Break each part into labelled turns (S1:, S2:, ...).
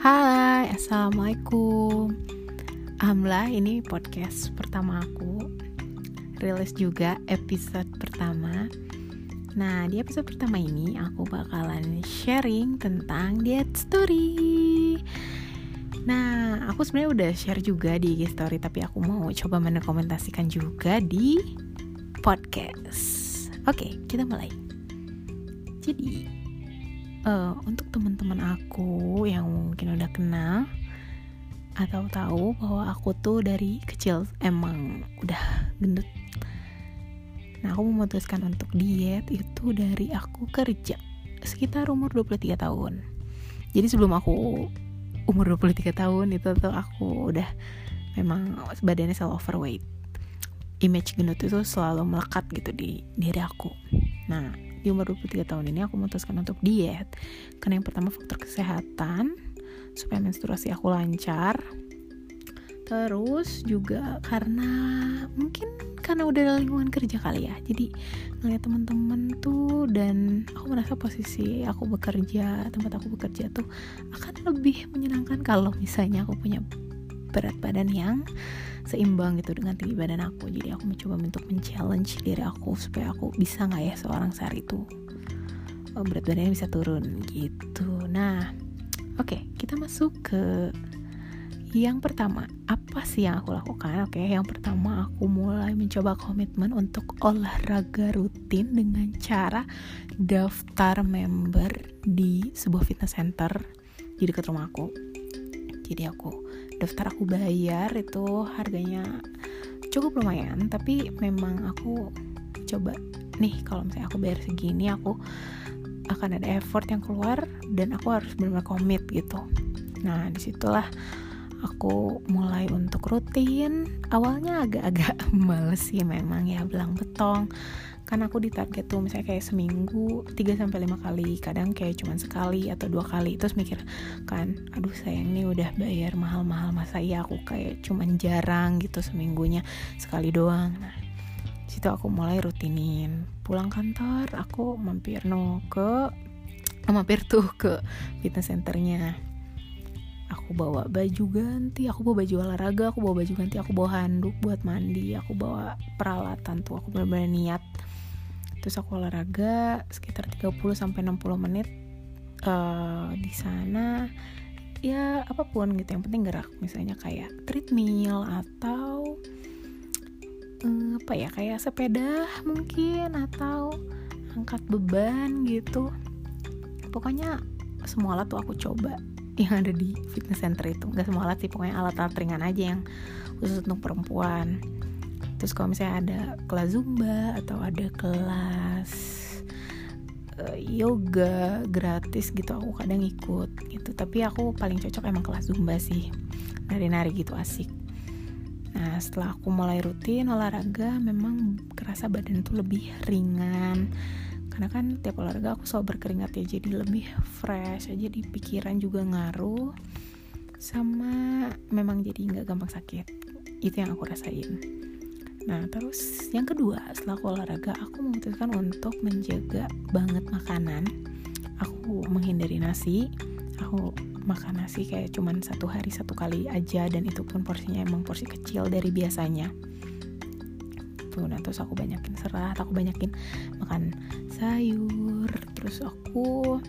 S1: Hai, Assalamualaikum. Alhamdulillah ini podcast pertama aku. Rilis juga episode pertama. Nah di episode pertama ini aku bakalan sharing tentang diet story. Nah aku sebenarnya udah share juga di IG story Tapi aku mau coba mendokumentasikan juga di podcast. Oke kita mulai. Jadi uh, untuk teman-teman aku yang mungkin udah kenal atau tahu bahwa aku tuh dari kecil emang udah gendut. Nah, aku memutuskan untuk diet itu dari aku kerja sekitar umur 23 tahun. Jadi sebelum aku umur 23 tahun itu tuh aku udah memang badannya selalu overweight. Image gendut itu selalu melekat gitu di diri aku. Nah, di umur 23 tahun ini aku memutuskan untuk diet. Karena yang pertama faktor kesehatan supaya menstruasi aku lancar. Terus juga karena mungkin karena udah lingkungan kerja kali ya. Jadi ngeliat teman-teman tuh dan aku merasa posisi aku bekerja tempat aku bekerja tuh akan lebih menyenangkan kalau misalnya aku punya berat badan yang seimbang gitu dengan tinggi badan aku. Jadi aku mencoba untuk men-challenge diri aku supaya aku bisa nggak ya seorang sehari itu oh, berat badannya bisa turun gitu. Nah oke okay, kita masuk ke yang pertama. Apa sih yang aku lakukan? Oke okay, yang pertama aku mulai mencoba komitmen untuk olahraga rutin dengan cara daftar member di sebuah fitness center di dekat rumah aku. Jadi aku daftar aku bayar itu harganya cukup lumayan tapi memang aku coba nih kalau misalnya aku bayar segini aku akan ada effort yang keluar dan aku harus benar-benar komit gitu. Nah di situlah aku mulai untuk rutin. Awalnya agak-agak males sih memang ya belang betong kan aku ditarget tuh misalnya kayak seminggu 3 sampai lima kali kadang kayak cuma sekali atau dua kali. Terus mikir kan aduh sayang nih udah bayar mahal-mahal masa iya aku kayak cuman jarang gitu seminggunya sekali doang. Nah situ aku mulai rutinin. Pulang kantor aku mampir no ke mampir tuh ke fitness centernya. Aku bawa baju ganti aku bawa baju olahraga aku bawa baju ganti aku bawa handuk buat mandi aku bawa peralatan tuh aku benar-benar niat terus aku olahraga sekitar 30 sampai 60 menit uh, di sana. Ya apa pun gitu yang penting gerak misalnya kayak treadmill atau uh, apa ya kayak sepeda mungkin atau angkat beban gitu. Pokoknya semua alat tuh aku coba yang ada di fitness center itu. Nggak semua alat sih pokoknya alat-alat ringan aja yang khusus untuk perempuan terus kalau misalnya ada kelas zumba atau ada kelas uh, yoga gratis gitu aku kadang ikut gitu. Tapi aku paling cocok emang kelas zumba sih. Nari-nari gitu asik. Nah setelah aku mulai rutin olahraga memang kerasa badan tuh lebih ringan. Karena kan tiap olahraga aku selalu berkeringat ya jadi lebih fresh aja di pikiran juga ngaruh. Sama memang jadi nggak gampang sakit. Itu yang aku rasain Nah, terus yang kedua, setelah aku olahraga, aku memutuskan untuk menjaga banget makanan. Aku menghindari nasi. Aku makan nasi kayak cuman satu hari satu kali aja dan itu pun porsinya emang porsi kecil dari biasanya. Tuh, nah terus aku banyakin serat, aku banyakin makan sayur, terus aku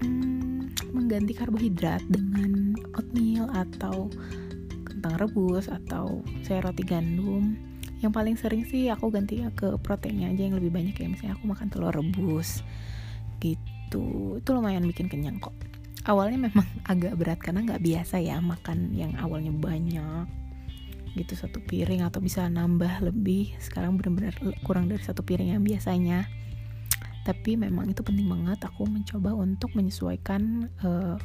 S1: hmm, mengganti karbohidrat dengan oatmeal atau kentang rebus atau saya roti gandum. Yang paling sering sih aku ganti ke proteinnya aja yang lebih banyak ya misalnya aku makan telur rebus gitu. Itu lumayan bikin kenyang kok. Awalnya memang agak berat karena nggak biasa ya makan yang awalnya banyak gitu satu piring atau bisa nambah lebih. Sekarang benar-benar kurang dari satu piring yang biasanya. Tapi memang itu penting banget aku mencoba untuk menyesuaikan uh,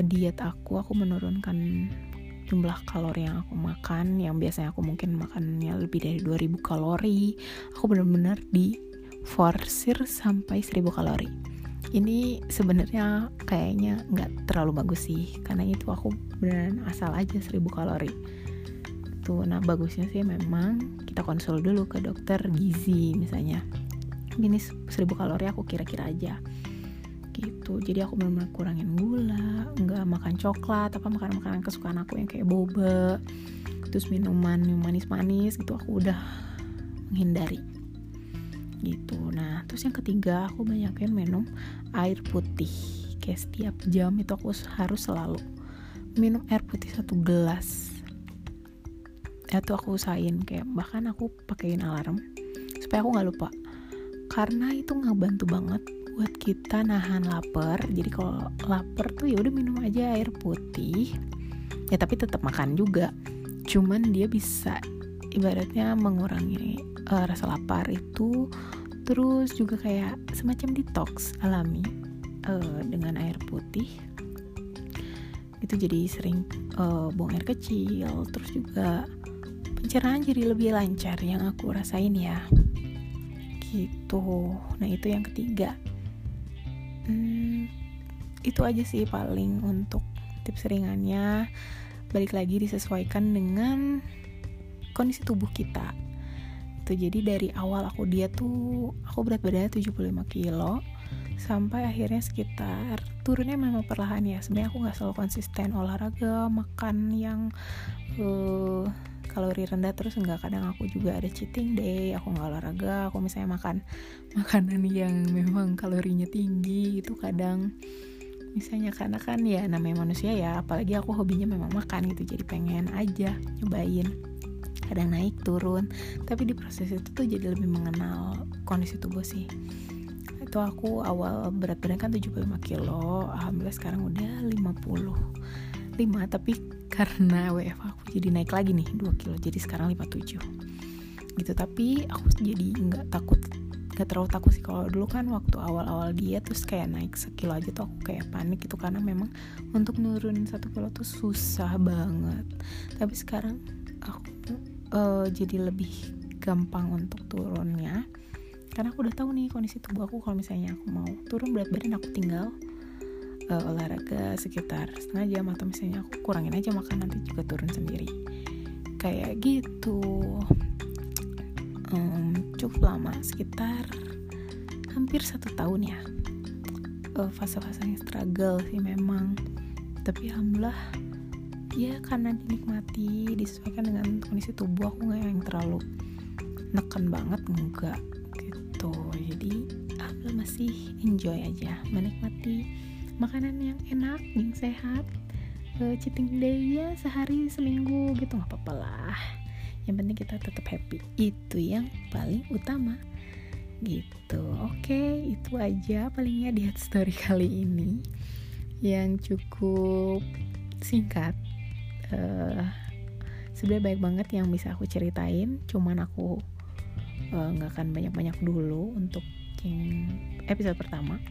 S1: diet aku aku menurunkan jumlah kalori yang aku makan yang biasanya aku mungkin makannya lebih dari 2000 kalori aku benar-benar di forsir sampai 1000 kalori. Ini sebenarnya kayaknya nggak terlalu bagus sih karena itu aku beneran asal aja 1000 kalori. Tuh nah bagusnya sih memang kita konsul dulu ke dokter gizi misalnya. Ini 1000 kalori aku kira-kira aja gitu. Jadi aku benar-benar kurangin gula nggak makan coklat apa makanan makanan kesukaan aku yang kayak boba terus minuman manis-manis gitu aku udah menghindari. Gitu. Nah terus yang ketiga aku banyakin minum air putih. Kayak setiap jam itu aku harus selalu minum air putih satu gelas. Itu aku usahain kayak bahkan aku pakein alarm supaya aku nggak lupa. Karena itu ngebantu banget buat kita nahan lapar. Jadi kalau lapar tuh ya udah minum aja air putih. Ya tapi tetap makan juga. Cuman dia bisa ibaratnya mengurangi uh, rasa lapar itu. Terus juga kayak semacam detox alami uh, dengan air putih. Itu jadi sering uh, buang air kecil. Terus juga pencernaan jadi lebih lancar yang aku rasain ya. Gitu. Nah itu yang ketiga hmm, itu aja sih paling untuk tips ringannya. Balik lagi disesuaikan dengan kondisi tubuh kita. Itu jadi dari awal aku dia tuh aku berat badannya 75 kilo sampai akhirnya sekitar turunnya memang perlahan ya. Sebenarnya aku nggak selalu konsisten olahraga makan yang uh, kalori rendah terus enggak kadang aku juga ada cheating day aku nggak olahraga aku misalnya makan makanan yang memang kalorinya tinggi itu kadang. Misalnya karena kan ya namanya manusia ya apalagi aku hobinya memang makan gitu jadi pengen aja nyobain. Kadang naik turun. Tapi di proses itu tuh jadi lebih mengenal kondisi tubuh sih. Itu aku awal berat badan kan 75 kilo alhamdulillah sekarang udah 50 5 tapi karena WFH aku jadi naik lagi nih 2 kilo jadi sekarang 57 gitu tapi aku jadi nggak takut nggak terlalu takut sih. Kalau dulu kan waktu awal-awal dia terus kayak naik sekilo aja tuh aku kayak panik gitu karena memang untuk nurunin satu kilo tuh susah banget. Tapi sekarang aku uh, jadi lebih gampang untuk turunnya. Karena aku udah tahu nih kondisi tubuh aku kalau misalnya aku mau turun berat badan aku tinggal uh, olahraga sekitar setengah jam atau misalnya aku kurangin aja makan nanti juga turun sendiri. Kayak gitu. Um, cukup lama sekitar hampir satu tahun ya. Uh, fase-fase yang struggle sih memang. Tapi alhamdulillah ya karena dinikmati disesuaikan dengan kondisi tubuh aku nggak yang terlalu neken banget enggak gitu. Jadi alhamdulillah masih enjoy aja menikmati makanan yang enak yang sehat. Uh, cheating day ya sehari seminggu gitu nggak apa-apa lah. Yang penting kita tetap happy. Itu yang paling utama. Gitu. Oke itu aja palingnya di story kali ini. Yang cukup singkat. Uh, sebenarnya baik banget yang bisa aku ceritain. Cuman aku eh, nggak uh, akan banyak-banyak dulu untuk yang episode pertama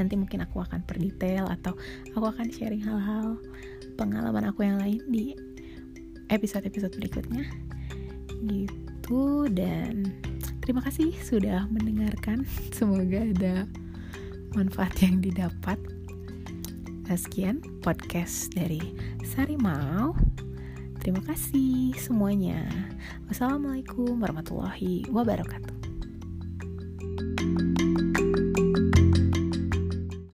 S1: nanti mungkin aku akan perdetail atau aku akan sharing hal-hal pengalaman aku yang lain di episode-episode berikutnya. Gitu dan terima kasih sudah mendengarkan. Semoga ada manfaat yang didapat. Sekian podcast dari Sarimau terima kasih semuanya. Wassalamualaikum warahmatullahi wabarakatuh